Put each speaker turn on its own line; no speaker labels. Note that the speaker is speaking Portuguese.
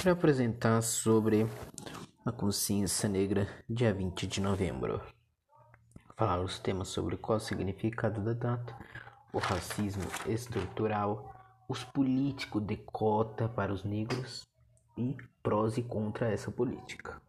para apresentar sobre a consciência negra, dia 20 de novembro. Falar os temas sobre qual o significado da data, o racismo estrutural, os políticos de cota para os negros e prós e contra essa política.